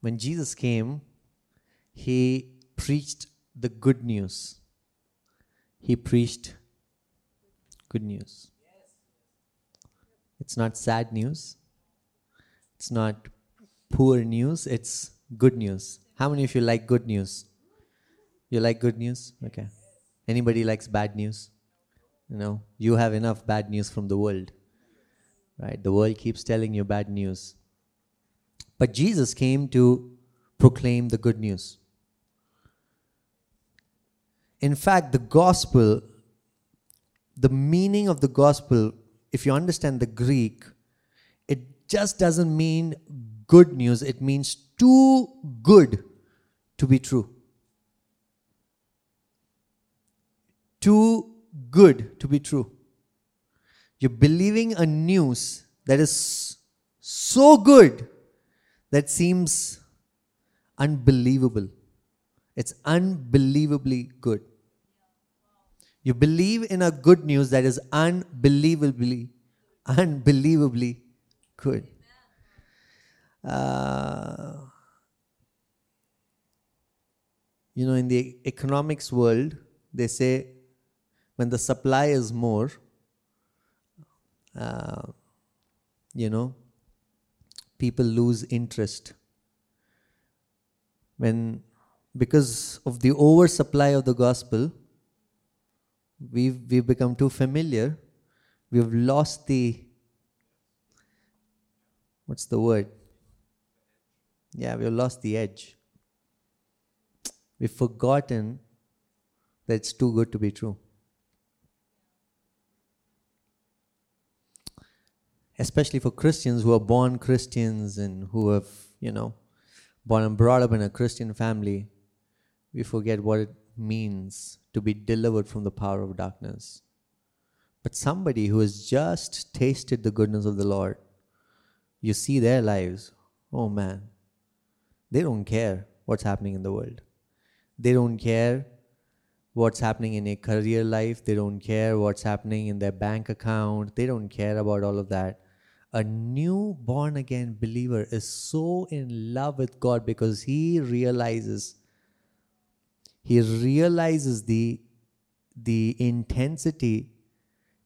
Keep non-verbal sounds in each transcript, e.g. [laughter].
when Jesus came, he preached the good news. He preached good news. It's not sad news. It's not poor news. It's good news. How many of you like good news? You like good news? Okay. Anybody likes bad news? You know, you have enough bad news from the world. Right? The world keeps telling you bad news. But Jesus came to proclaim the good news. In fact, the gospel, the meaning of the gospel, if you understand the Greek, it just doesn't mean good news, it means too good to be true. Too good to be true. You're believing a news that is so good that seems unbelievable. It's unbelievably good. You believe in a good news that is unbelievably, unbelievably good. Uh, you know, in the economics world, they say when the supply is more, uh, you know, people lose interest. When, because of the oversupply of the gospel, we've, we've become too familiar. We've lost the, what's the word? Yeah, we've lost the edge. We've forgotten that it's too good to be true. Especially for Christians who are born Christians and who have, you know, born and brought up in a Christian family, we forget what it means to be delivered from the power of darkness. But somebody who has just tasted the goodness of the Lord, you see their lives, oh man, they don't care what's happening in the world. They don't care what's happening in a career life. They don't care what's happening in their bank account. They don't care about all of that. A new born again believer is so in love with God because he realizes he realizes the the intensity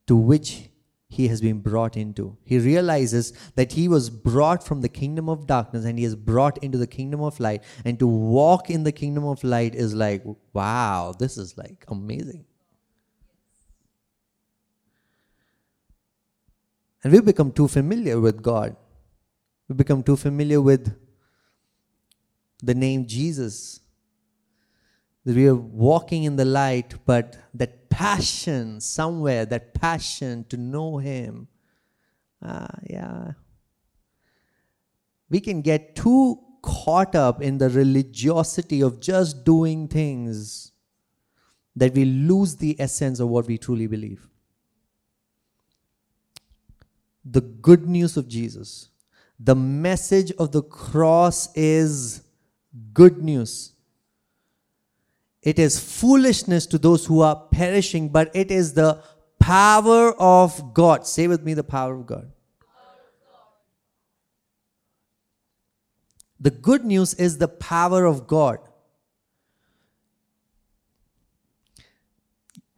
to which he has been brought into. He realizes that he was brought from the kingdom of darkness and he is brought into the kingdom of light. And to walk in the kingdom of light is like, wow, this is like amazing. And we become too familiar with God. We become too familiar with the name Jesus. That we are walking in the light, but that passion somewhere, that passion to know Him. Uh, yeah. We can get too caught up in the religiosity of just doing things that we lose the essence of what we truly believe. The good news of Jesus, the message of the cross is good news. It is foolishness to those who are perishing, but it is the power of God. Say with me the power of God. The good news is the power of God.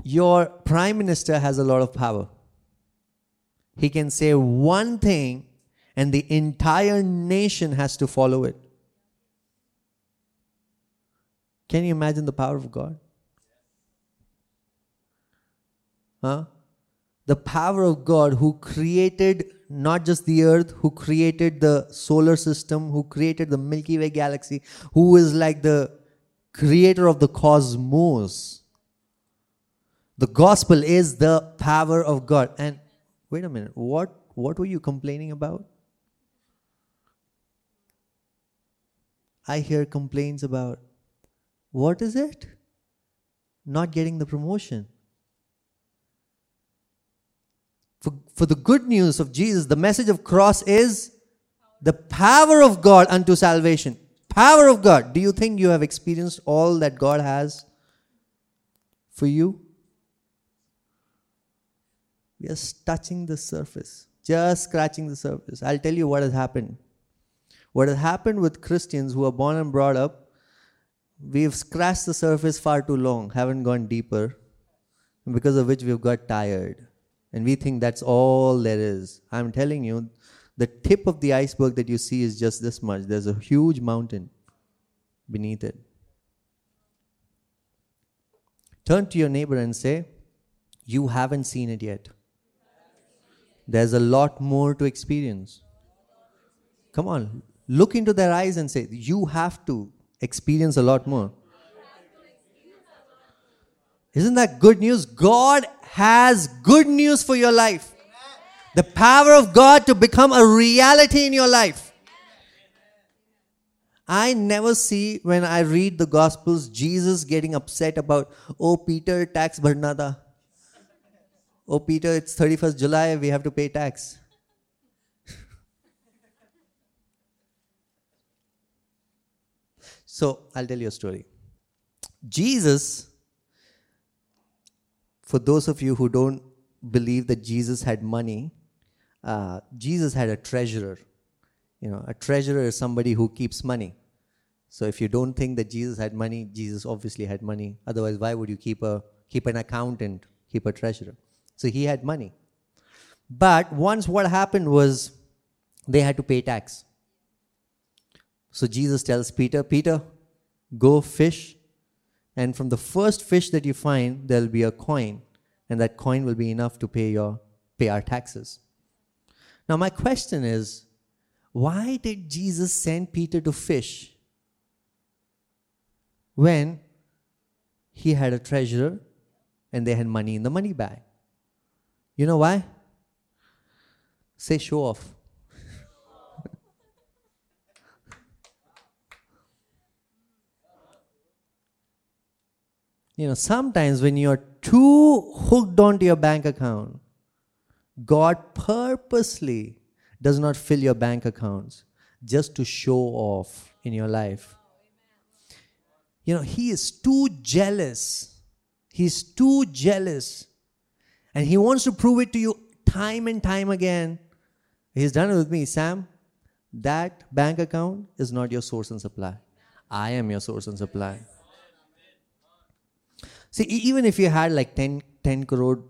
Your prime minister has a lot of power. He can say one thing, and the entire nation has to follow it. Can you imagine the power of God? Huh? The power of God who created not just the earth, who created the solar system, who created the Milky Way galaxy, who is like the creator of the cosmos. The gospel is the power of God. And wait a minute, what, what were you complaining about? I hear complaints about what is it? Not getting the promotion. For, for the good news of Jesus, the message of cross is the power of God unto salvation. Power of God. Do you think you have experienced all that God has for you? We are touching the surface, just scratching the surface. I'll tell you what has happened. What has happened with Christians who are born and brought up, we've scratched the surface far too long, haven't gone deeper, because of which we've got tired. And we think that's all there is. I'm telling you, the tip of the iceberg that you see is just this much. There's a huge mountain beneath it. Turn to your neighbor and say, You haven't seen it yet. There's a lot more to experience. Come on, look into their eyes and say, You have to experience a lot more. Isn't that good news? God has good news for your life. The power of God to become a reality in your life. I never see when I read the Gospels Jesus getting upset about, oh, Peter, tax bharnada. Oh, Peter, it's 31st July, we have to pay tax. [laughs] so, I'll tell you a story. Jesus, for those of you who don't believe that Jesus had money, uh, Jesus had a treasurer. You know, a treasurer is somebody who keeps money. So if you don't think that Jesus had money, Jesus obviously had money. Otherwise, why would you keep a keep an accountant, keep a treasurer? So he had money. But once what happened was they had to pay tax. So Jesus tells Peter, Peter, go fish, and from the first fish that you find, there'll be a coin, and that coin will be enough to pay your pay our taxes. Now my question is, why did Jesus send Peter to fish when he had a treasurer and they had money in the money bag? You know why? Say show off. [laughs] you know, sometimes when you're too hooked onto your bank account, God purposely does not fill your bank accounts just to show off in your life. You know, He is too jealous. He's too jealous. And He wants to prove it to you time and time again. He's done it with me. Sam, that bank account is not your source and supply. I am your source and supply. See, even if you had like 10, 10 crore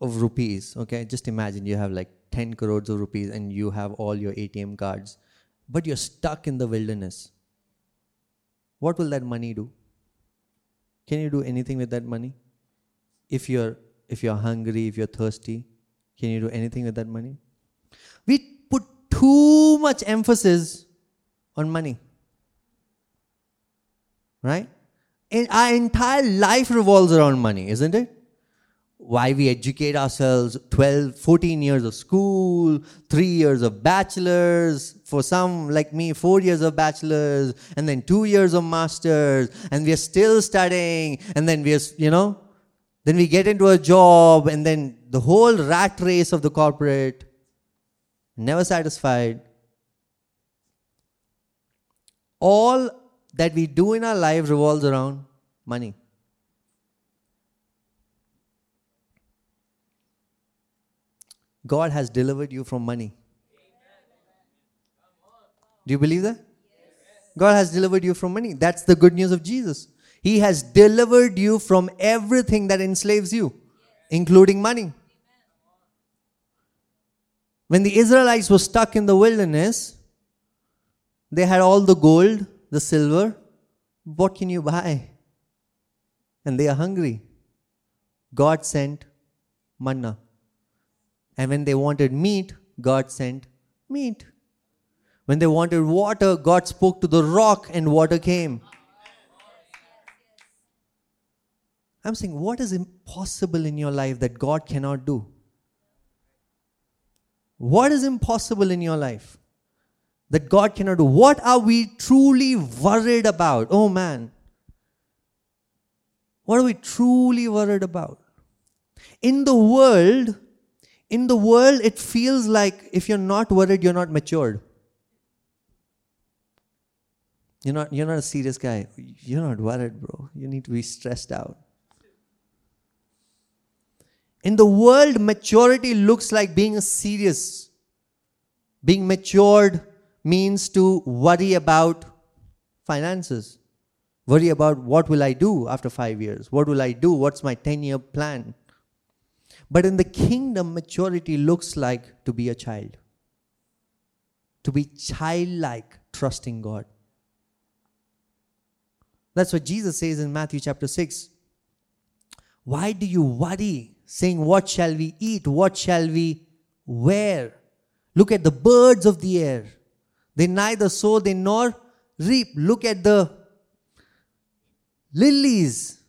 of rupees, okay, just imagine you have like 10 crores of rupees and you have all your ATM cards, but you're stuck in the wilderness. What will that money do? Can you do anything with that money? If you're if you're hungry, if you're thirsty, can you do anything with that money? We put too much emphasis on money. Right? And our entire life revolves around money, isn't it? why we educate ourselves 12 14 years of school 3 years of bachelors for some like me 4 years of bachelors and then 2 years of masters and we are still studying and then we are you know then we get into a job and then the whole rat race of the corporate never satisfied all that we do in our life revolves around money God has delivered you from money. Do you believe that? God has delivered you from money. That's the good news of Jesus. He has delivered you from everything that enslaves you, including money. When the Israelites were stuck in the wilderness, they had all the gold, the silver. What can you buy? And they are hungry. God sent manna. And when they wanted meat, God sent meat. When they wanted water, God spoke to the rock and water came. I'm saying, what is impossible in your life that God cannot do? What is impossible in your life that God cannot do? What are we truly worried about? Oh man. What are we truly worried about? In the world, in the world, it feels like if you're not worried, you're not matured. You're not, you're not a serious guy. You're not worried, bro. You need to be stressed out. In the world, maturity looks like being serious, being matured, means to worry about finances. Worry about what will I do after five years? What will I do? What's my 10 year plan? But in the kingdom, maturity looks like to be a child, to be childlike, trusting God. That's what Jesus says in Matthew chapter 6. Why do you worry, saying, What shall we eat? What shall we wear? Look at the birds of the air. They neither sow, they nor reap. Look at the lilies.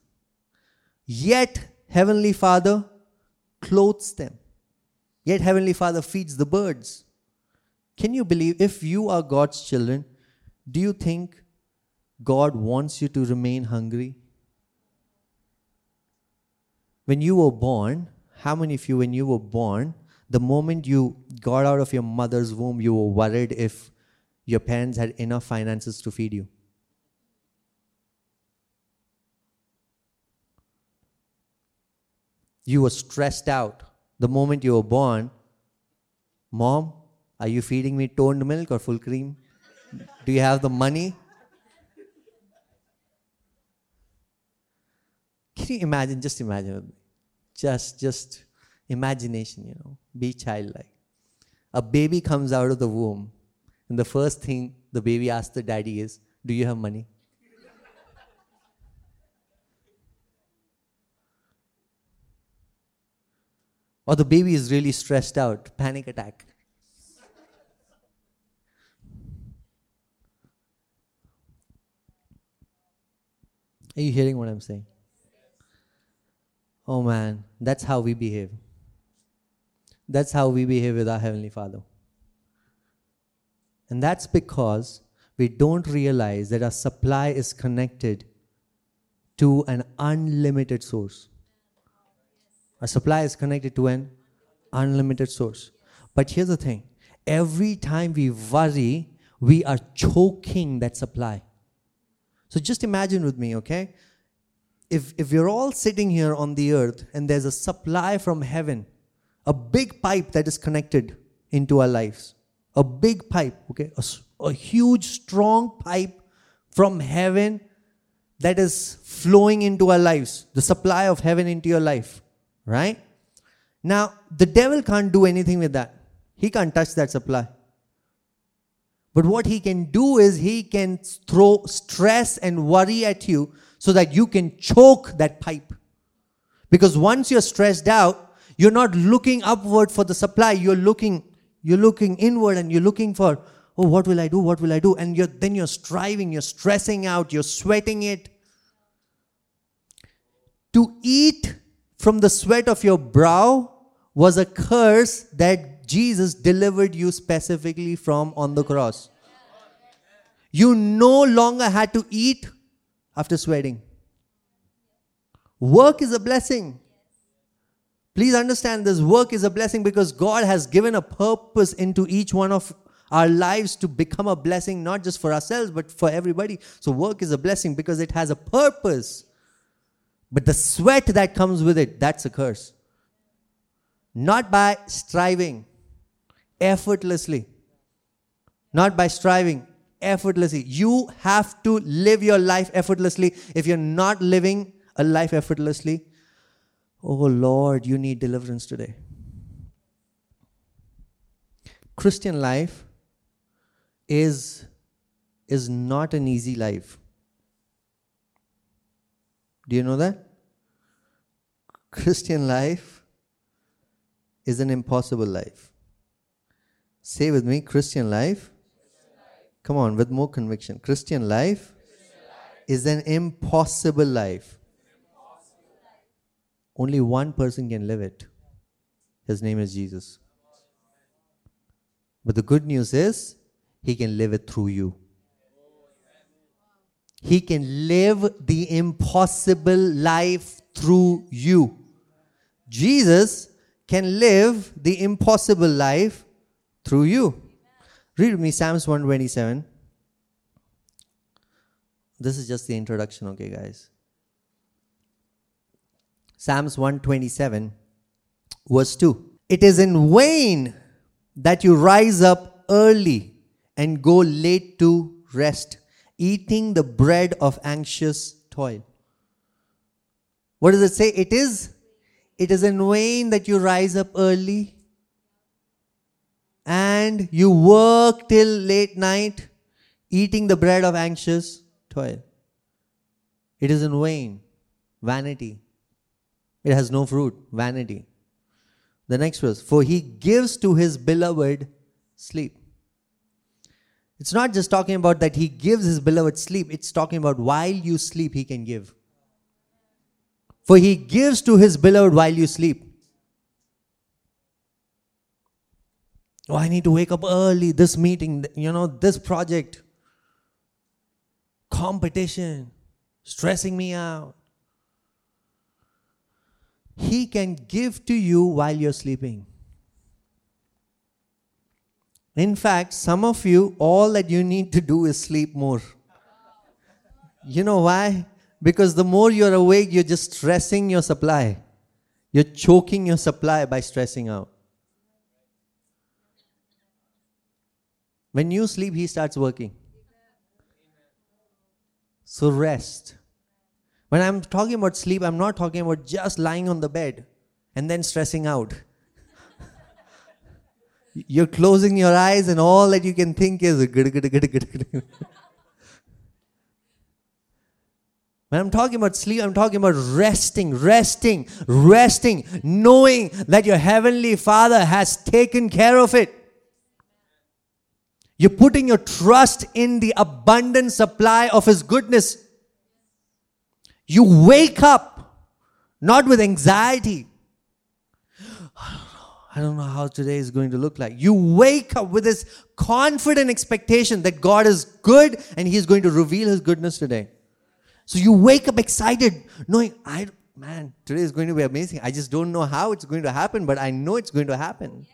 Yet, Heavenly Father clothes them. Yet Heavenly Father feeds the birds. Can you believe if you are God's children, do you think God wants you to remain hungry? When you were born, how many of you, when you were born, the moment you got out of your mother's womb, you were worried if your parents had enough finances to feed you? you were stressed out the moment you were born. Mom, are you feeding me toned milk or full cream? Do you have the money? Can you imagine? Just imagine. Just, just imagination, you know. Be childlike. A baby comes out of the womb, and the first thing the baby asks the daddy is, Do you have money? Or the baby is really stressed out, panic attack. Are you hearing what I'm saying? Oh man, that's how we behave. That's how we behave with our Heavenly Father. And that's because we don't realize that our supply is connected to an unlimited source. Our supply is connected to an unlimited source. But here's the thing every time we worry, we are choking that supply. So just imagine with me, okay? If, if we're all sitting here on the earth and there's a supply from heaven, a big pipe that is connected into our lives, a big pipe, okay? A, a huge, strong pipe from heaven that is flowing into our lives, the supply of heaven into your life right? Now, the devil can't do anything with that. He can't touch that supply. But what he can do is he can throw stress and worry at you so that you can choke that pipe. Because once you're stressed out, you're not looking upward for the supply, you're looking you're looking inward and you're looking for oh what will I do? What will I do? And you're then you're striving, you're stressing out, you're sweating it. To eat from the sweat of your brow was a curse that Jesus delivered you specifically from on the cross. You no longer had to eat after sweating. Work is a blessing. Please understand this work is a blessing because God has given a purpose into each one of our lives to become a blessing, not just for ourselves, but for everybody. So, work is a blessing because it has a purpose. But the sweat that comes with it, that's a curse. Not by striving effortlessly. Not by striving effortlessly. You have to live your life effortlessly. If you're not living a life effortlessly, oh Lord, you need deliverance today. Christian life is, is not an easy life. Do you know that? Christian life is an impossible life. Say with me Christian life. Come on, with more conviction. Christian life, is an impossible life. Only one person can live it. His name is Jesus. But the good news is, he can live it through you. He can live the impossible life through you. Jesus can live the impossible life through you. Read with me Psalms 127. This is just the introduction, okay, guys? Psalms 127, verse 2. It is in vain that you rise up early and go late to rest, eating the bread of anxious toil. What does it say? It is it is in vain that you rise up early and you work till late night eating the bread of anxious toil. It is in vain, vanity. It has no fruit, vanity. The next verse, for he gives to his beloved sleep. It's not just talking about that he gives his beloved sleep, it's talking about while you sleep, he can give. For he gives to his beloved while you sleep. Oh, I need to wake up early, this meeting, you know, this project, competition, stressing me out. He can give to you while you're sleeping. In fact, some of you, all that you need to do is sleep more. You know why? Because the more you're awake, you're just stressing your supply. You're choking your supply by stressing out. When you sleep, he starts working. So rest. When I'm talking about sleep, I'm not talking about just lying on the bed and then stressing out. [laughs] You're closing your eyes, and all that you can think is. [laughs] When I'm talking about sleep, I'm talking about resting, resting, resting, knowing that your heavenly Father has taken care of it. You're putting your trust in the abundant supply of His goodness. You wake up not with anxiety. I don't know how today is going to look like. You wake up with this confident expectation that God is good and He's going to reveal His goodness today. So you wake up excited, knowing, I man, today is going to be amazing. I just don't know how it's going to happen, but I know it's going to happen.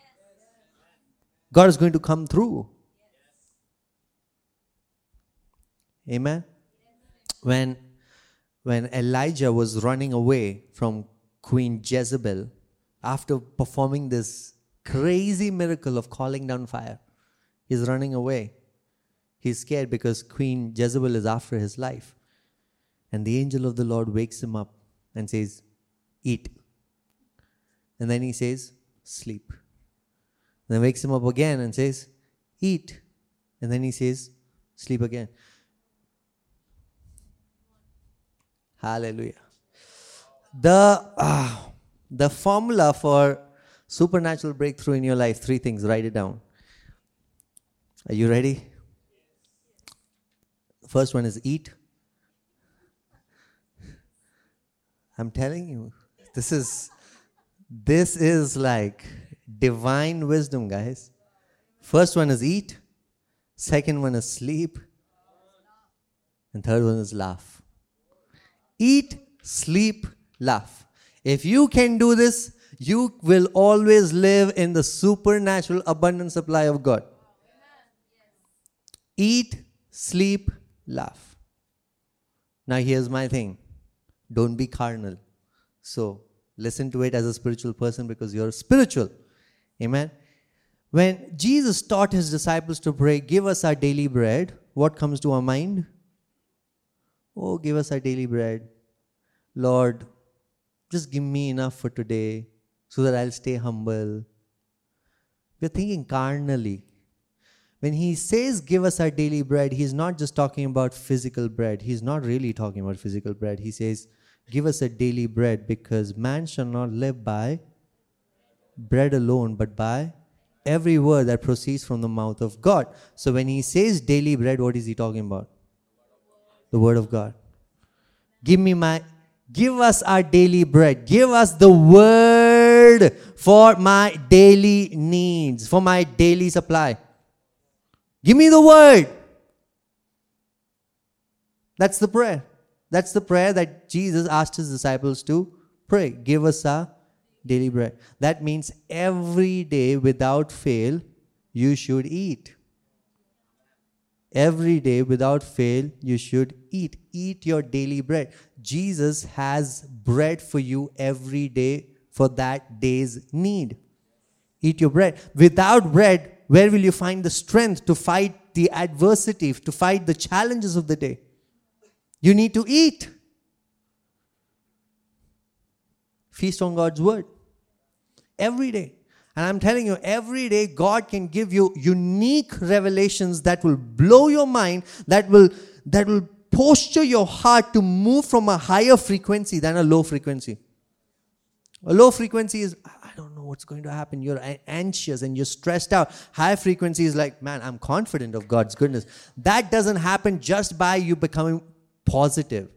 God is going to come through. Amen. When when Elijah was running away from Queen Jezebel after performing this crazy miracle of calling down fire, he's running away. He's scared because Queen Jezebel is after his life. And the angel of the Lord wakes him up and says, Eat. And then he says, Sleep. And then wakes him up again and says, Eat. And then he says, Sleep again. Hallelujah. The, uh, the formula for supernatural breakthrough in your life, three things, write it down. Are you ready? First one is eat. I'm telling you, this is this is like divine wisdom, guys. First one is eat, second one is sleep, and third one is laugh. Eat, sleep, laugh. If you can do this, you will always live in the supernatural abundant supply of God. Eat, sleep, laugh. Now, here's my thing don't be carnal. So listen to it as a spiritual person because you're spiritual. Amen. When Jesus taught his disciples to pray, Give us our daily bread, what comes to our mind? Oh, give us our daily bread. Lord, just give me enough for today so that I'll stay humble. We're thinking carnally. When he says, Give us our daily bread, he's not just talking about physical bread. He's not really talking about physical bread. He says, Give us a daily bread because man shall not live by bread alone, but by every word that proceeds from the mouth of God. So when he says daily bread, what is he talking about? The word of God. Give me my give us our daily bread. Give us the word for my daily needs, for my daily supply. Give me the word. That's the prayer. That's the prayer that Jesus asked his disciples to pray. Give us our daily bread. That means every day without fail, you should eat. Every day without fail, you should eat. Eat your daily bread. Jesus has bread for you every day for that day's need. Eat your bread. Without bread, where will you find the strength to fight the adversity, to fight the challenges of the day. You need to eat. Feast on God's word every day. And I'm telling you, every day God can give you unique revelations that will blow your mind, that will that will posture your heart to move from a higher frequency than a low frequency. A low frequency is I don't know what's going to happen. You're anxious and you're stressed out. High frequency is like, man, I'm confident of God's goodness. That doesn't happen just by you becoming positive.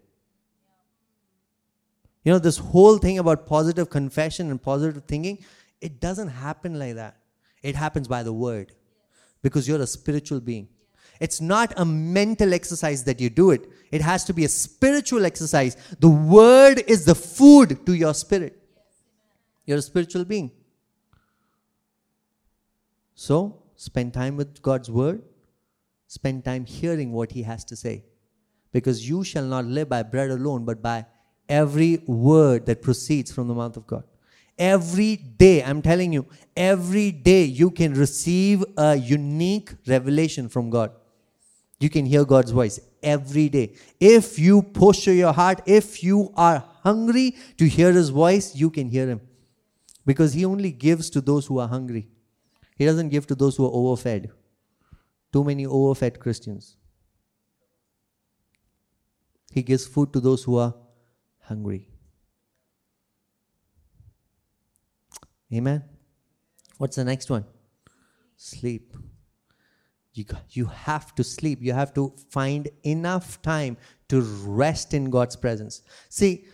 You know, this whole thing about positive confession and positive thinking, it doesn't happen like that. It happens by the word because you're a spiritual being. It's not a mental exercise that you do it, it has to be a spiritual exercise. The word is the food to your spirit. You're a spiritual being. So, spend time with God's word, spend time hearing what He has to say. Because you shall not live by bread alone, but by every word that proceeds from the mouth of God. Every day, I'm telling you, every day you can receive a unique revelation from God. You can hear God's voice every day. If you posture your heart, if you are hungry to hear His voice, you can hear Him. Because He only gives to those who are hungry, He doesn't give to those who are overfed. Too many overfed Christians. He gives food to those who are hungry. Amen. What's the next one? Sleep. You, you have to sleep. You have to find enough time to rest in God's presence. See,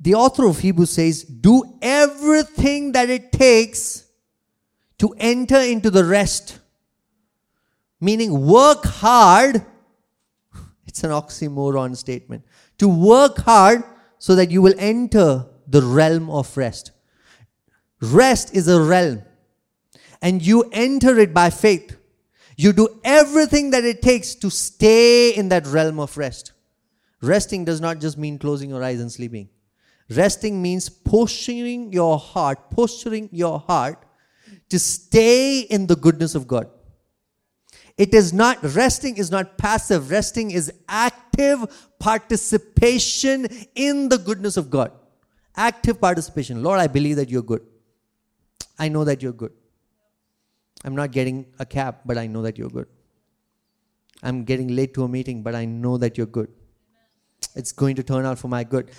the author of Hebrews says, Do everything that it takes to enter into the rest. Meaning, work hard. [laughs] It's an oxymoron statement. To work hard so that you will enter the realm of rest. Rest is a realm, and you enter it by faith. You do everything that it takes to stay in that realm of rest. Resting does not just mean closing your eyes and sleeping. Resting means posturing your heart, posturing your heart to stay in the goodness of God. It is not, resting is not passive, resting is active participation in the goodness of God. Active participation. Lord, I believe that you're good. I know that you're good. I'm not getting a cab, but I know that you're good. I'm getting late to a meeting, but I know that you're good. It's going to turn out for my good.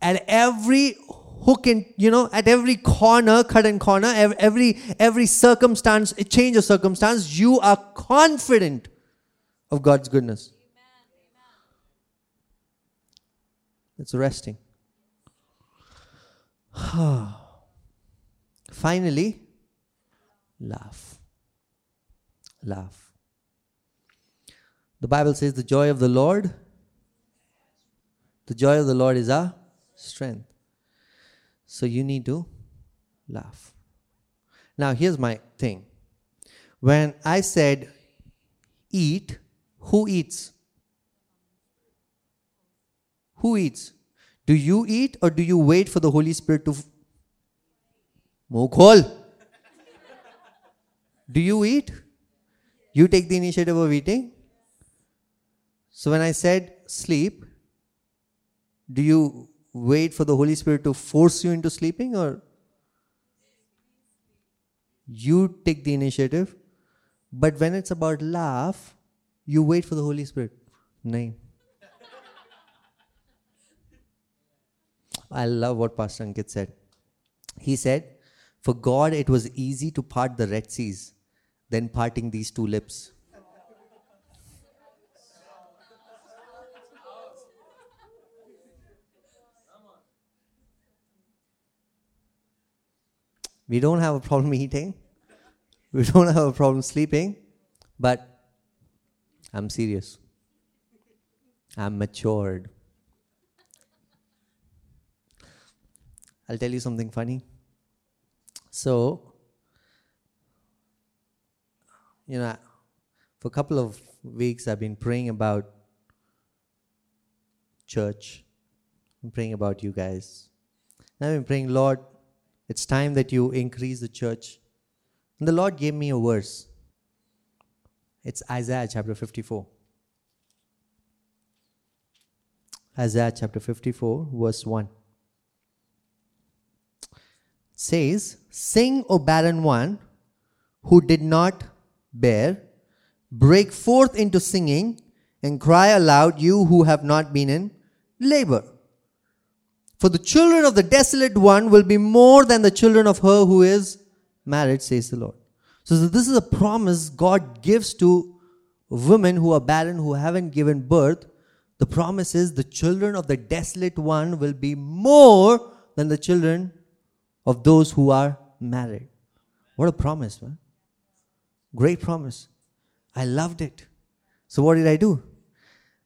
At every hook and you know, at every corner, cut and corner, every every circumstance, a change of circumstance, you are confident of God's goodness. It's resting. [sighs] Ah. Finally, laugh. Laugh. The Bible says the joy of the Lord, the joy of the Lord is our strength. So you need to laugh. Now, here's my thing. When I said eat, who eats? Who eats? Do you eat or do you wait for the Holy Spirit to Mukhol. Do you eat? You take the initiative of eating? So when I said sleep, do you wait for the Holy Spirit to force you into sleeping or you take the initiative? But when it's about laugh, you wait for the Holy Spirit. Nahin. I love what Pastor Ankit said. He said, for God, it was easy to part the Red Seas than parting these two lips. We don't have a problem [laughs] eating. We don't have a problem sleeping. But I'm serious. I'm matured. I'll tell you something funny. So, you know, for a couple of weeks, I've been praying about church. I'm praying about you guys. And I've been praying, Lord, it's time that you increase the church. And the Lord gave me a verse. It's Isaiah chapter 54. Isaiah chapter 54, verse 1. Says, Sing, O barren one who did not bear, break forth into singing, and cry aloud, you who have not been in labor. For the children of the desolate one will be more than the children of her who is married, says the Lord. So, this is a promise God gives to women who are barren, who haven't given birth. The promise is the children of the desolate one will be more than the children of those who are married. What a promise, man. Great promise. I loved it. So, what did I do?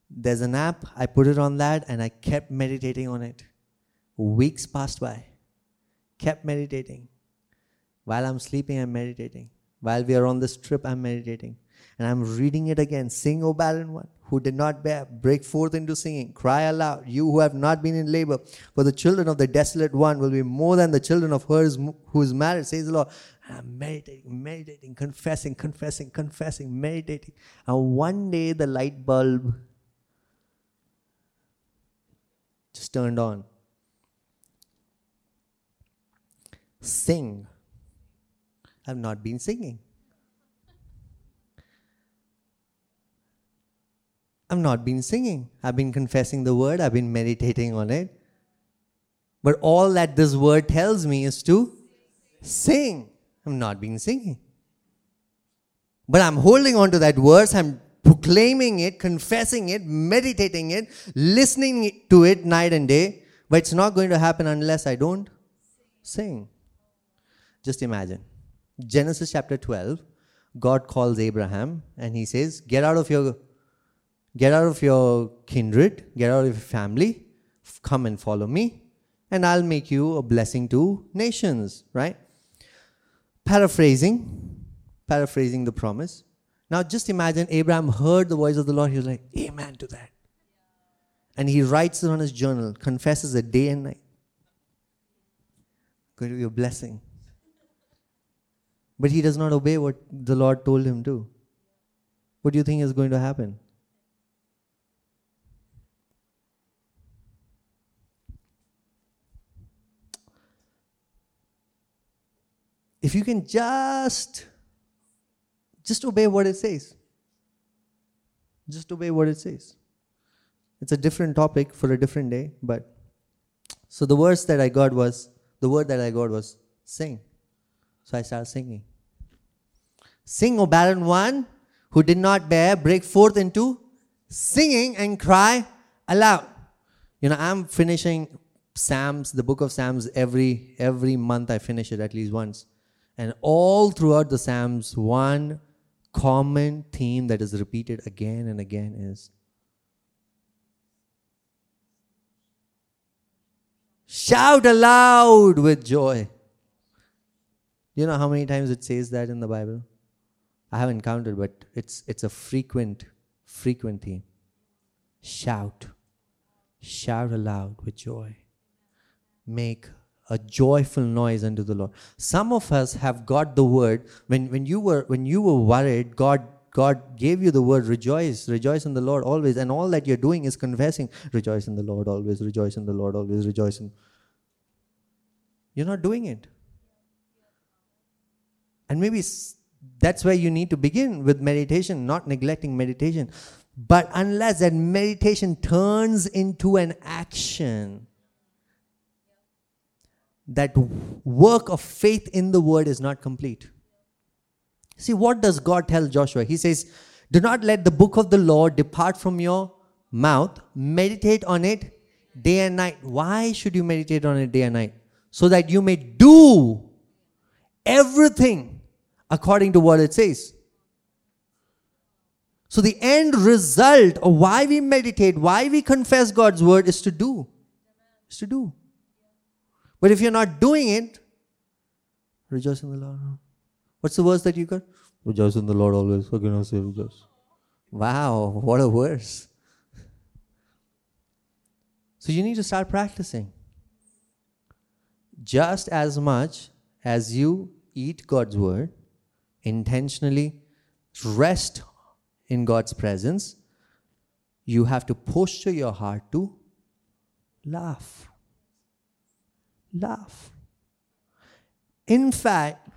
There's an app, I put it on that, and I kept meditating on it. Weeks passed by. Kept meditating. While I'm sleeping, I'm meditating. While we are on this trip, I'm meditating. And I'm reading it again. Sing, O barren one, who did not bear, break forth into singing. Cry aloud, you who have not been in labor. For the children of the desolate one will be more than the children of hers who is married, says the Lord. And I'm meditating, meditating, confessing, confessing, confessing, meditating. And one day the light bulb just turned on. Sing. I've not been singing. I've not been singing. I've been confessing the word, I've been meditating on it. But all that this word tells me is to sing. I've not been singing. But I'm holding on to that verse, I'm proclaiming it, confessing it, meditating it, listening to it night and day. But it's not going to happen unless I don't sing. Just imagine. Genesis chapter 12, God calls Abraham and he says, Get out of your get out of your kindred, get out of your family, come and follow me, and I'll make you a blessing to nations, right? Paraphrasing, paraphrasing the promise. Now just imagine Abraham heard the voice of the Lord, he was like, Amen to that. And he writes it on his journal, confesses it day and night. Going to be a blessing. But he does not obey what the Lord told him to. What do you think is going to happen? If you can just just obey what it says. Just obey what it says. It's a different topic for a different day, but so the words that I got was the word that I got was sing. So I started singing. Sing, O barren one who did not bear, break forth into singing and cry aloud. You know, I'm finishing Psalms, the book of Psalms, every every month I finish it at least once. And all throughout the Psalms, one common theme that is repeated again and again is shout aloud with joy. You know how many times it says that in the Bible? I haven't counted, but it's it's a frequent, frequent theme. Shout. Shout aloud with joy. Make a joyful noise unto the Lord. Some of us have got the word when, when you were when you were worried, God God gave you the word rejoice, rejoice in the Lord always, and all that you're doing is confessing, rejoice in the Lord always, rejoice in the Lord always, rejoice in. You're not doing it. And maybe that's where you need to begin with meditation, not neglecting meditation. But unless that meditation turns into an action, that work of faith in the word is not complete. See, what does God tell Joshua? He says, Do not let the book of the law depart from your mouth, meditate on it day and night. Why should you meditate on it day and night? So that you may do everything according to what it says. So, the end result of why we meditate, why we confess God's word is to do. Is to do. But if you're not doing it, rejoice in the Lord. What's the verse that you got? Rejoice in the Lord always. How can I say rejoice? Wow, what a verse. So you need to start practicing. Just as much as you eat God's word, intentionally rest in God's presence, you have to posture your heart to laugh. Laugh. In fact,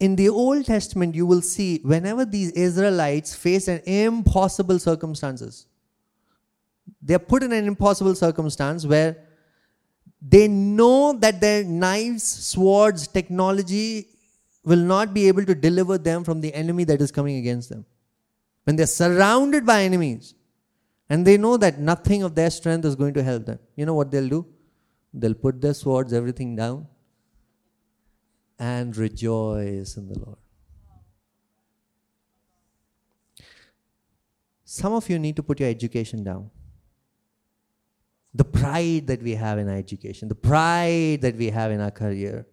in the Old Testament, you will see whenever these Israelites face an impossible circumstances, they're put in an impossible circumstance where they know that their knives, swords, technology will not be able to deliver them from the enemy that is coming against them. When they're surrounded by enemies and they know that nothing of their strength is going to help them, you know what they'll do? They'll put their swords, everything down, and rejoice in the Lord. Some of you need to put your education down. The pride that we have in our education, the pride that we have in our career.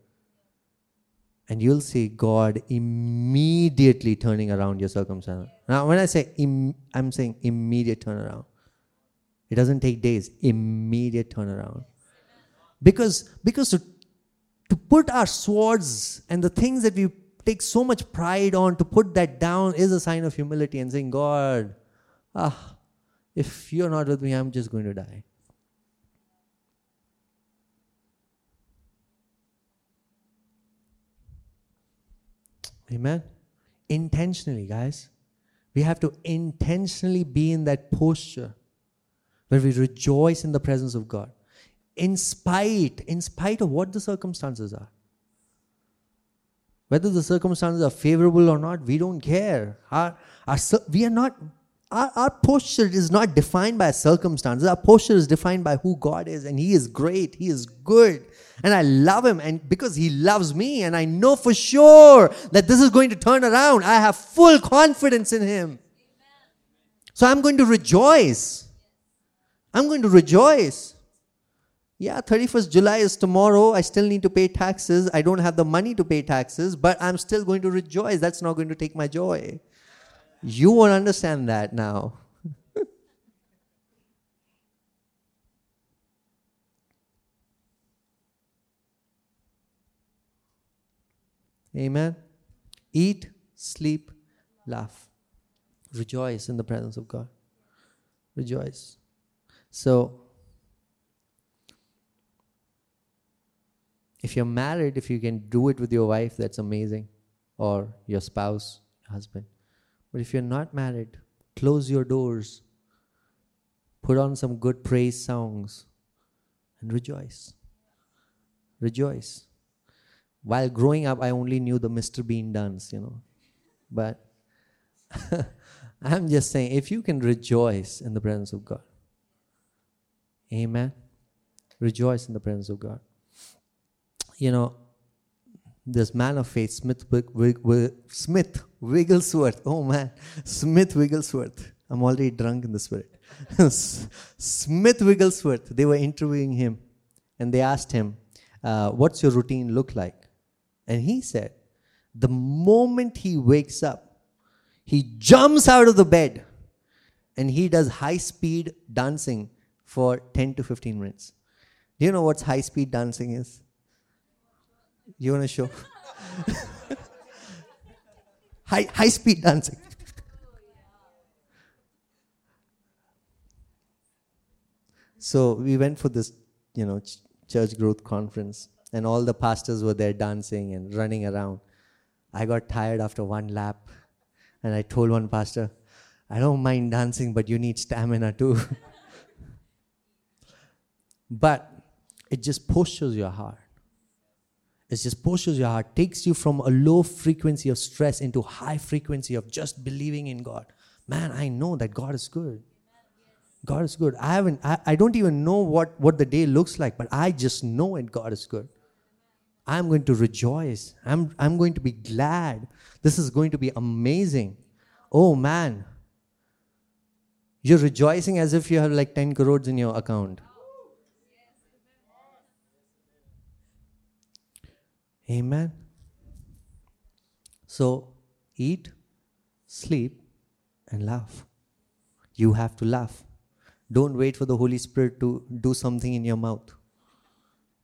And you'll see God immediately turning around your circumstance. Now, when I say, Im- I'm saying immediate turnaround. It doesn't take days, immediate turnaround. Because, because to, to put our swords and the things that we take so much pride on, to put that down is a sign of humility and saying, God, ah, if you're not with me, I'm just going to die. Amen. Intentionally, guys. We have to intentionally be in that posture where we rejoice in the presence of God. In spite, in spite of what the circumstances are. Whether the circumstances are favorable or not, we don't care. Our, our, we are not our, our posture is not defined by circumstances. Our posture is defined by who God is, and He is great. He is good. And I love Him, and because He loves me, and I know for sure that this is going to turn around, I have full confidence in Him. So I'm going to rejoice. I'm going to rejoice. Yeah, 31st July is tomorrow. I still need to pay taxes. I don't have the money to pay taxes, but I'm still going to rejoice. That's not going to take my joy. You won't understand that now. [laughs] Amen. Eat, sleep, laugh. Rejoice in the presence of God. Rejoice. So, if you're married, if you can do it with your wife, that's amazing. Or your spouse, husband. But if you're not married, close your doors, put on some good praise songs, and rejoice. Rejoice. While growing up, I only knew the Mr. Bean dance, you know. But [laughs] I'm just saying, if you can rejoice in the presence of God, amen. Rejoice in the presence of God. You know, this man of faith, Smith, Smith Wigglesworth. Oh man, Smith Wigglesworth. I'm already drunk in the spirit. [laughs] Smith Wigglesworth. They were interviewing him, and they asked him, uh, "What's your routine look like?" And he said, "The moment he wakes up, he jumps out of the bed, and he does high-speed dancing for 10 to 15 minutes." Do you know what high-speed dancing is? You want to show? [laughs] high, high speed dancing. So we went for this, you know, ch- church growth conference, and all the pastors were there dancing and running around. I got tired after one lap, and I told one pastor, I don't mind dancing, but you need stamina too. [laughs] but it just postures your heart. It just postures your heart, takes you from a low frequency of stress into high frequency of just believing in God. Man, I know that God is good. God is good. I haven't I, I don't even know what, what the day looks like, but I just know it God is good. I'm going to rejoice. I'm I'm going to be glad. This is going to be amazing. Oh man. You're rejoicing as if you have like 10 crores in your account. Amen. So eat, sleep, and laugh. You have to laugh. Don't wait for the Holy Spirit to do something in your mouth.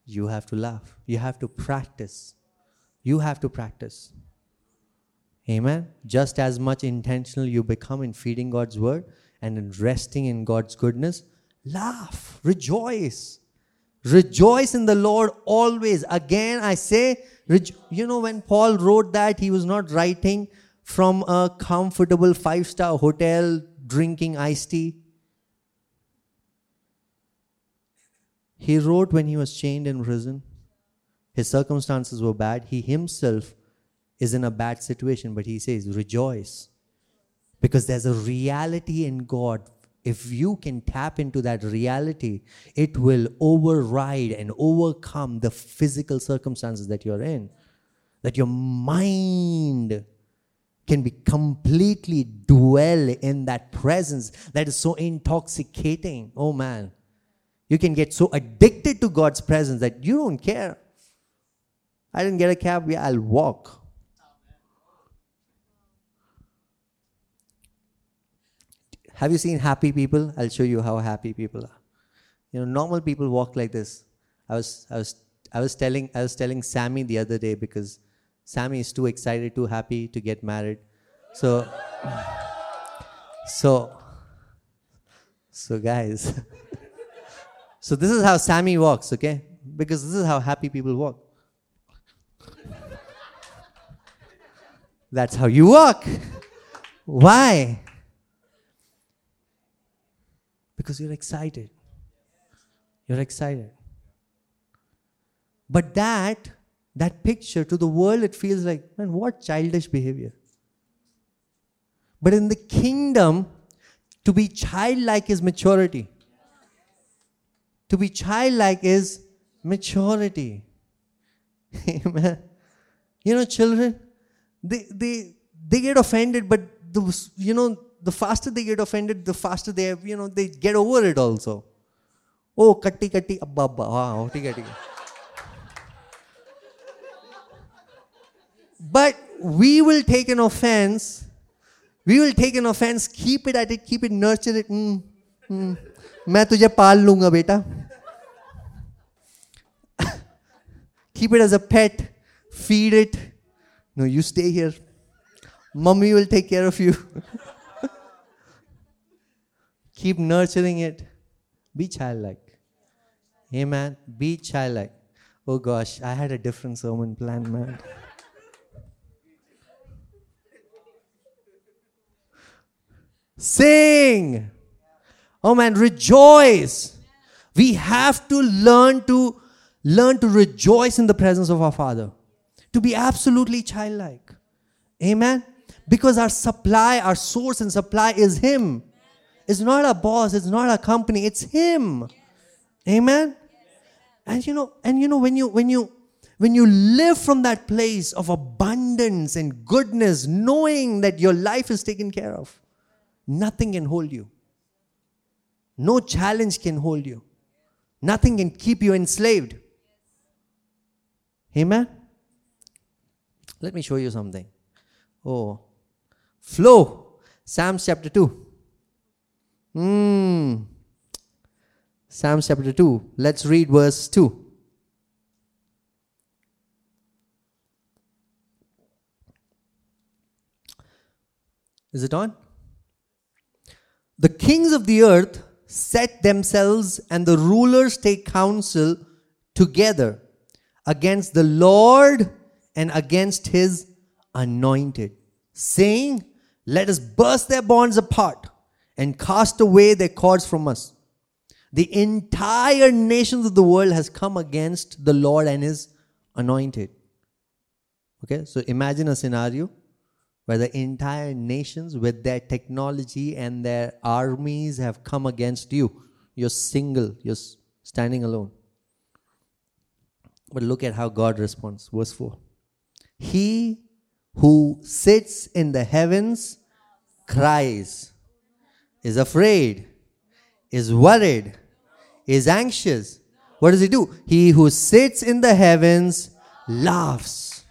You have to laugh. You have to practice. You have to practice. Amen. Just as much intentional you become in feeding God's word and in resting in God's goodness, laugh, rejoice. Rejoice in the Lord always. Again, I say, you know, when Paul wrote that, he was not writing from a comfortable five star hotel drinking iced tea. He wrote when he was chained in prison. His circumstances were bad. He himself is in a bad situation, but he says, Rejoice. Because there's a reality in God. If you can tap into that reality, it will override and overcome the physical circumstances that you're in. That your mind can be completely dwell in that presence that is so intoxicating. Oh man. You can get so addicted to God's presence that you don't care. I didn't get a cab, yeah, I'll walk. Have you seen happy people? I'll show you how happy people are. You know, normal people walk like this. I was, I was, I was telling, I was telling Sammy the other day because Sammy is too excited, too happy to get married. So, so, so guys. [laughs] so this is how Sammy walks, okay? Because this is how happy people walk. That's how you walk. Why? Because you're excited. You're excited. But that, that picture to the world, it feels like, man, what childish behavior. But in the kingdom, to be childlike is maturity. To be childlike is maturity. [laughs] Amen. You know, children, they, they, they get offended, but the, you know, the faster they get offended, the faster they, you know, they get over it also. Oh, katti katti, abba abba, wow, katti But we will take an offense. We will take an offense, keep it at it, keep it, nurture it. Mm, mm. मैं तुझे पाल लूंगा बेटा keep it as a pet feed it no you stay here mommy will take care of you Keep nurturing it. Be childlike. Amen. Be childlike. Oh gosh, I had a different sermon planned, man. Sing. Oh man, rejoice. We have to learn to learn to rejoice in the presence of our Father. To be absolutely childlike. Amen. Because our supply, our source and supply is Him. It's not a boss, it's not a company, it's him. Amen. And you know, and you know, when you when you when you live from that place of abundance and goodness, knowing that your life is taken care of, nothing can hold you. No challenge can hold you. Nothing can keep you enslaved. Amen. Let me show you something. Oh, flow. Psalms chapter 2. Hmm. Psalm chapter 2. Let's read verse 2. Is it on? The kings of the earth set themselves and the rulers take counsel together against the Lord and against his anointed, saying, Let us burst their bonds apart and cast away their cords from us. The entire nations of the world has come against the Lord and his anointed. Okay, so imagine a scenario where the entire nations with their technology and their armies have come against you. You're single, you're standing alone. But look at how God responds. Verse 4 He who sits in the heavens cries is afraid, is worried, is anxious. What does he do? He who sits in the heavens laughs.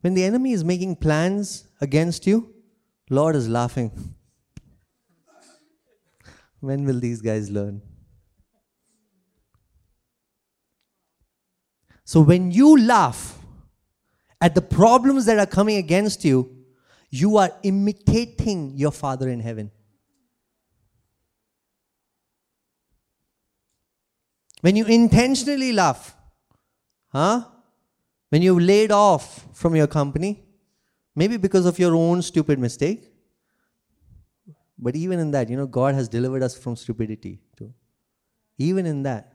When the enemy is making plans against you, Lord is laughing. [laughs] when will these guys learn? So when you laugh at the problems that are coming against you, you are imitating your Father in heaven. When you intentionally laugh, huh? When you've laid off from your company, maybe because of your own stupid mistake, but even in that, you know, God has delivered us from stupidity too. Even in that,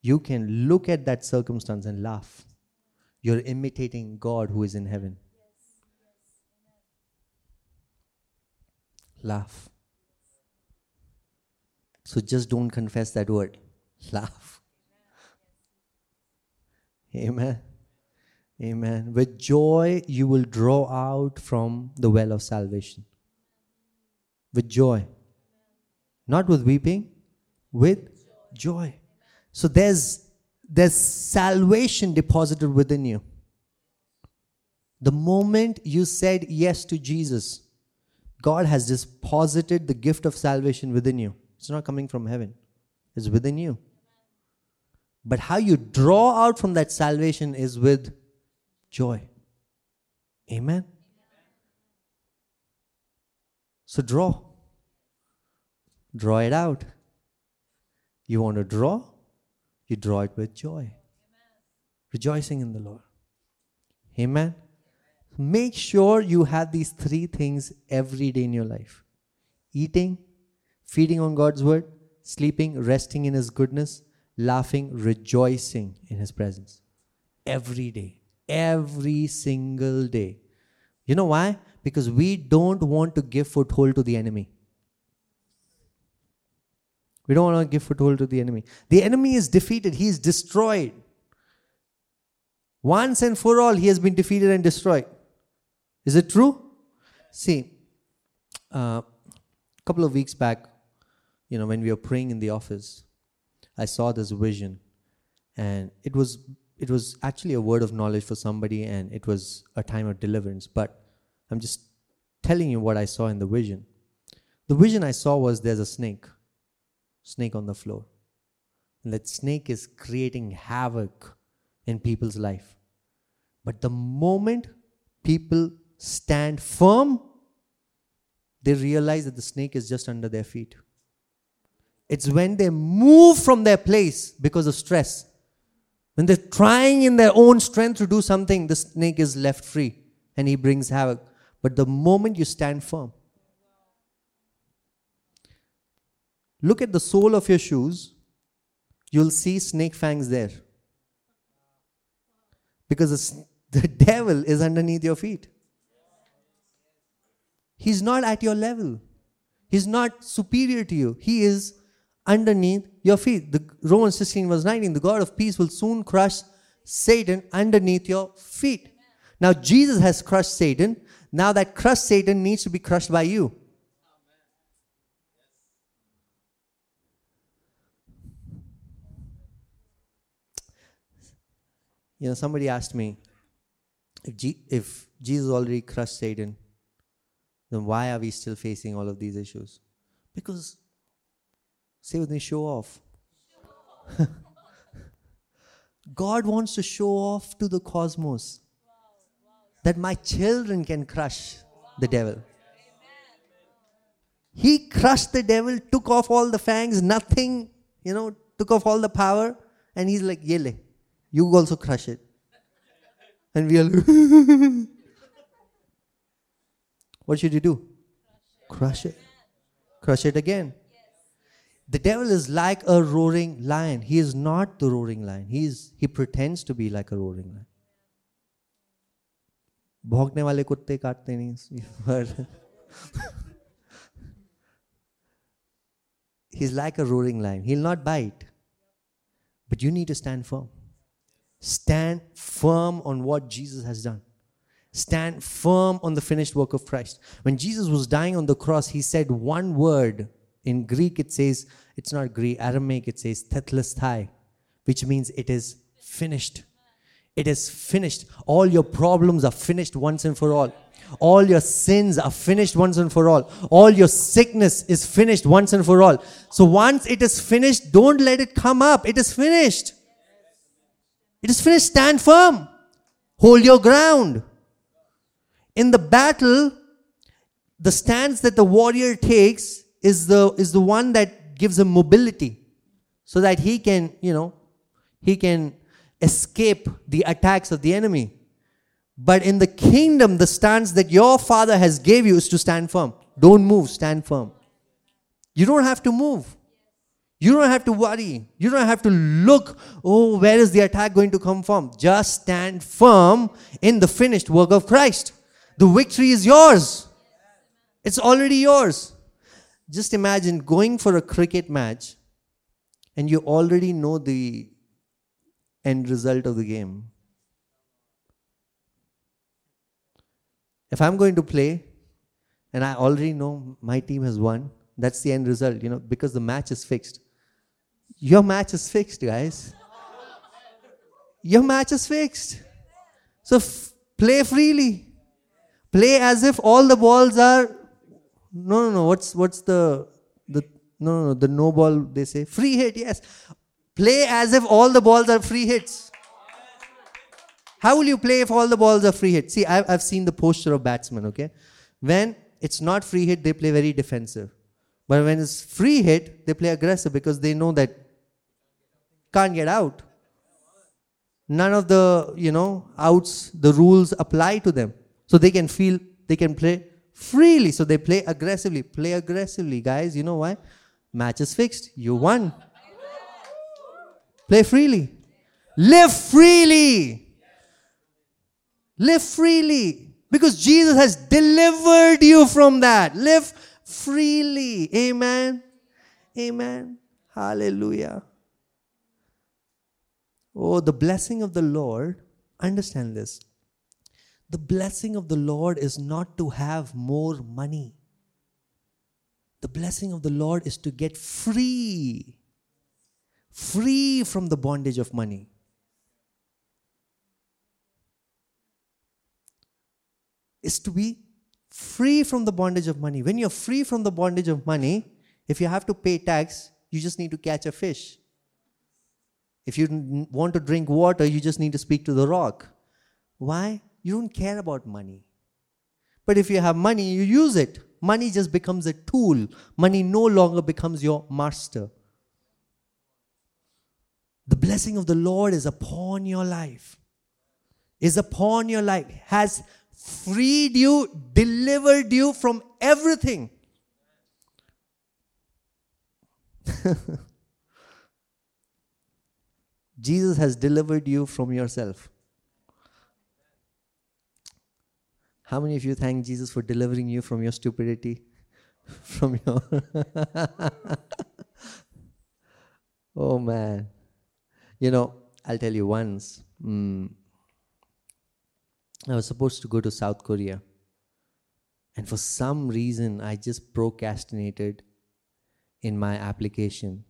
you can look at that circumstance and laugh. You're imitating God who is in heaven. Laugh. So just don't confess that word. [laughs] Laugh. Amen. Amen. With joy, you will draw out from the well of salvation. With joy. Not with weeping, with joy. So there's there's salvation deposited within you. The moment you said yes to Jesus, God has deposited the gift of salvation within you. It's not coming from heaven, it's within you. But how you draw out from that salvation is with joy. Amen. So draw. Draw it out. You want to draw? You draw it with joy. Rejoicing in the Lord. Amen. Make sure you have these three things every day in your life eating, feeding on God's word, sleeping, resting in His goodness, laughing, rejoicing in His presence. Every day. Every single day. You know why? Because we don't want to give foothold to the enemy. We don't want to give foothold to the enemy. The enemy is defeated, he is destroyed. Once and for all, he has been defeated and destroyed. Is it true? See, uh, a couple of weeks back, you know, when we were praying in the office, I saw this vision, and it was it was actually a word of knowledge for somebody, and it was a time of deliverance. But I'm just telling you what I saw in the vision. The vision I saw was there's a snake, snake on the floor, and that snake is creating havoc in people's life. But the moment people stand firm, they realize that the snake is just under their feet. It's when they move from their place because of stress. When they're trying in their own strength to do something, the snake is left free and he brings havoc. But the moment you stand firm, look at the sole of your shoes, you'll see snake fangs there. Because the [laughs] devil is underneath your feet. He's not at your level. He's not superior to you. He is underneath your feet. The Romans 16 verse 19, the God of peace will soon crush Satan underneath your feet. Now Jesus has crushed Satan. Now that crushed Satan needs to be crushed by you. You know, somebody asked me if, G- if Jesus already crushed Satan, then why are we still facing all of these issues? Because, say with me, show off. [laughs] God wants to show off to the cosmos that my children can crush the devil. He crushed the devil, took off all the fangs, nothing, you know, took off all the power, and he's like, Yele, you also crush it. And we are like, [laughs] what should you do? Crush it. Crush it again. The devil is like a roaring lion. He is not the roaring lion. He is he pretends to be like a roaring lion. भौंकने वाले कुत्ते काटते नहीं He's like a roaring lion. He'll not bite. But you need to stand firm. Stand firm on what Jesus has done. Stand firm on the finished work of Christ. When Jesus was dying on the cross, he said one word. In Greek, it says, it's not Greek, Aramaic, it says which means it is finished. It is finished. All your problems are finished once and for all. All your sins are finished once and for all. All your sickness is finished once and for all. So once it is finished, don't let it come up. It is finished. It is finished. Stand firm. Hold your ground. In the battle, the stance that the warrior takes is the, is the one that gives him mobility so that he can, you know, he can escape the attacks of the enemy. But in the kingdom, the stance that your father has gave you is to stand firm. Don't move, stand firm. You don't have to move. You don't have to worry. You don't have to look, oh, where is the attack going to come from? Just stand firm in the finished work of Christ. The victory is yours. It's already yours. Just imagine going for a cricket match and you already know the end result of the game. If I'm going to play and I already know my team has won, that's the end result, you know, because the match is fixed. Your match is fixed, guys. Your match is fixed. So f- play freely. Play as if all the balls are. No, no, no. What's what's the the no no no the no ball they say free hit yes. Play as if all the balls are free hits. How will you play if all the balls are free hit? See, I've, I've seen the posture of batsmen, okay? When it's not free hit, they play very defensive. But when it's free hit, they play aggressive because they know that can't get out. None of the, you know, outs, the rules apply to them. So they can feel, they can play freely. So they play aggressively. Play aggressively, guys. You know why? Match is fixed. You won. Play freely. Live freely. Live freely. Because Jesus has delivered you from that. Live freely. Amen. Amen. Hallelujah. Oh, the blessing of the Lord, understand this. The blessing of the Lord is not to have more money. The blessing of the Lord is to get free, free from the bondage of money. Is to be free from the bondage of money. When you're free from the bondage of money, if you have to pay tax, you just need to catch a fish. If you want to drink water, you just need to speak to the rock. Why? You don't care about money. But if you have money, you use it. Money just becomes a tool. Money no longer becomes your master. The blessing of the Lord is upon your life. Is upon your life. Has freed you, delivered you from everything. [laughs] Jesus has delivered you from yourself. How many of you thank Jesus for delivering you from your stupidity? [laughs] from your. [laughs] oh man. You know, I'll tell you once. Mm, I was supposed to go to South Korea. And for some reason, I just procrastinated in my application.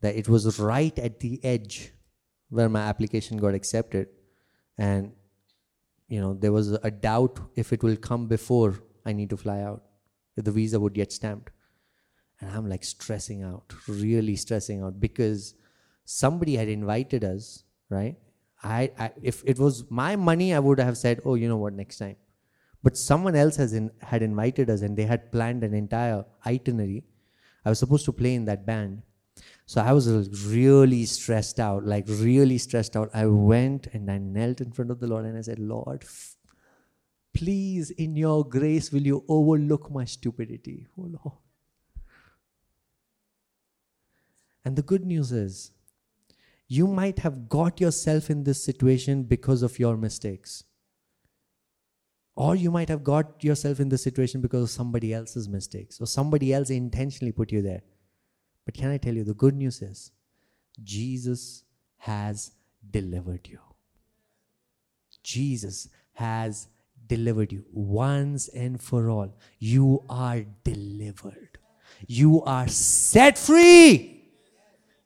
That it was right at the edge where my application got accepted and you know there was a doubt if it will come before i need to fly out if the visa would get stamped. And i'm like stressing out really stressing out because somebody had invited us right? I, I if it was my money i would have said oh you know what next time. But someone else has in, had invited us and they had planned an entire itinerary. I was supposed to play in that band so I was really stressed out, like really stressed out. I went and I knelt in front of the Lord and I said, Lord, please, in your grace, will you overlook my stupidity? Oh Lord. And the good news is, you might have got yourself in this situation because of your mistakes. Or you might have got yourself in this situation because of somebody else's mistakes, or somebody else intentionally put you there. But can I tell you, the good news is Jesus has delivered you. Jesus has delivered you once and for all. You are delivered. You are set free.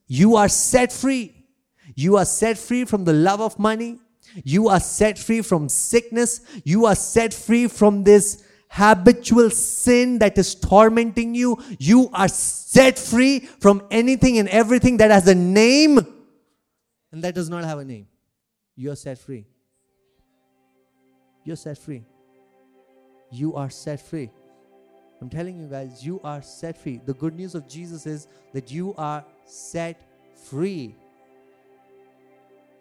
You are set free. You are set free from the love of money. You are set free from sickness. You are set free from this habitual sin that is tormenting you, you are set free from anything and everything that has a name and that does not have a name. you're set free. You're set free. You are set free. I'm telling you guys, you are set free. The good news of Jesus is that you are set free.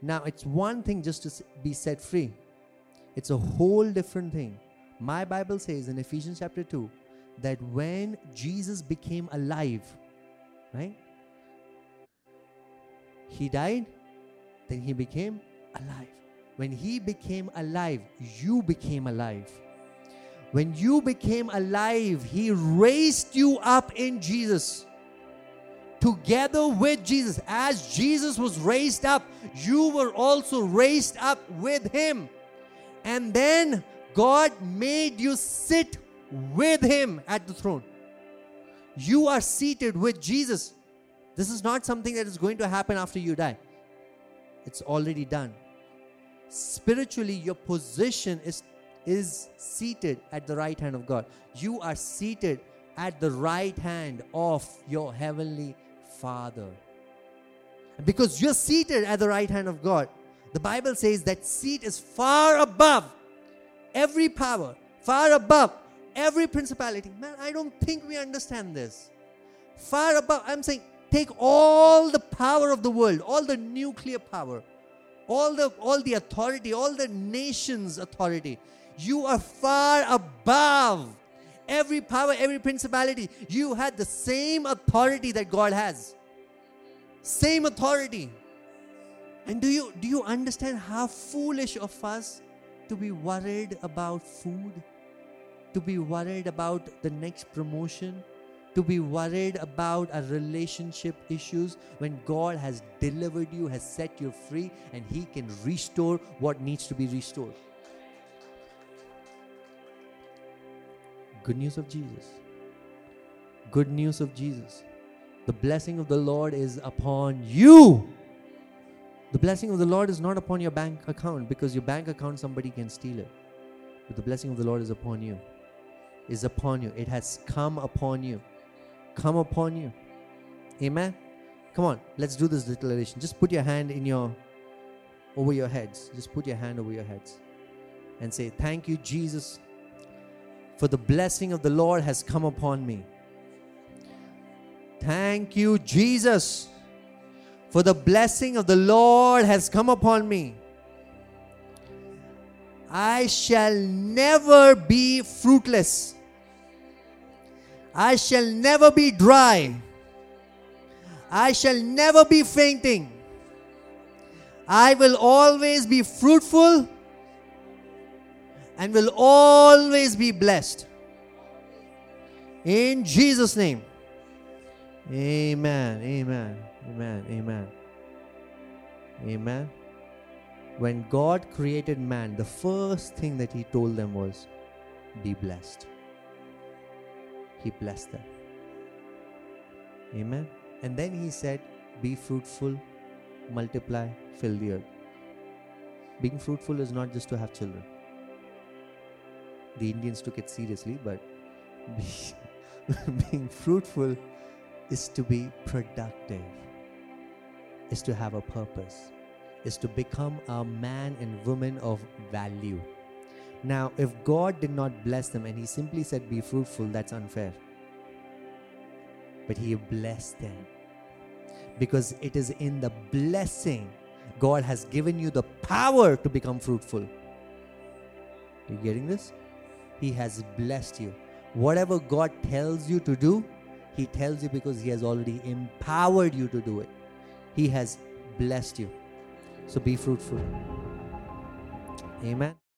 Now, it's one thing just to be set free, it's a whole different thing. My Bible says in Ephesians chapter 2 that when Jesus became alive, right? He died, then he became alive. When he became alive, you became alive. When you became alive, he raised you up in Jesus. Together with Jesus, as Jesus was raised up, you were also raised up with him. And then God made you sit with him at the throne. You are seated with Jesus. This is not something that is going to happen after you die. It's already done. Spiritually, your position is, is seated at the right hand of God. You are seated at the right hand of your heavenly Father. Because you're seated at the right hand of God, the Bible says that seat is far above every power, far above every principality. Man, I don't think we understand this. Far above, I'm saying, take all the power of the world, all the nuclear power, all the all the authority, all the nation's authority. You are far above every power, every principality. You had the same authority that God has. Same authority. And do you do you understand how foolish of us to be worried about food? To be worried about the next promotion? To be worried about a relationship issues when God has delivered you, has set you free, and He can restore what needs to be restored. Good news of Jesus. Good news of Jesus. The blessing of the Lord is upon you. The blessing of the Lord is not upon your bank account because your bank account somebody can steal it. But the blessing of the Lord is upon you. Is upon you. It has come upon you. Come upon you. Amen. Come on, let's do this declaration. Just put your hand in your over your heads. Just put your hand over your heads and say, Thank you, Jesus, for the blessing of the Lord has come upon me. Thank you, Jesus, for the blessing of the Lord has come upon me. I shall never be fruitless. I shall never be dry. I shall never be fainting. I will always be fruitful and will always be blessed. In Jesus' name. Amen. Amen. Amen. Amen. Amen. When God created man, the first thing that He told them was, Be blessed. He blessed them. Amen. And then He said, Be fruitful, multiply, fill the earth. Being fruitful is not just to have children. The Indians took it seriously, but [laughs] being fruitful is to be productive, is to have a purpose, is to become a man and woman of value. Now, if God did not bless them and He simply said, Be fruitful, that's unfair. But He blessed them because it is in the blessing God has given you the power to become fruitful. Are you getting this? He has blessed you. Whatever God tells you to do, He tells you because He has already empowered you to do it. He has blessed you. So be fruitful. Amen.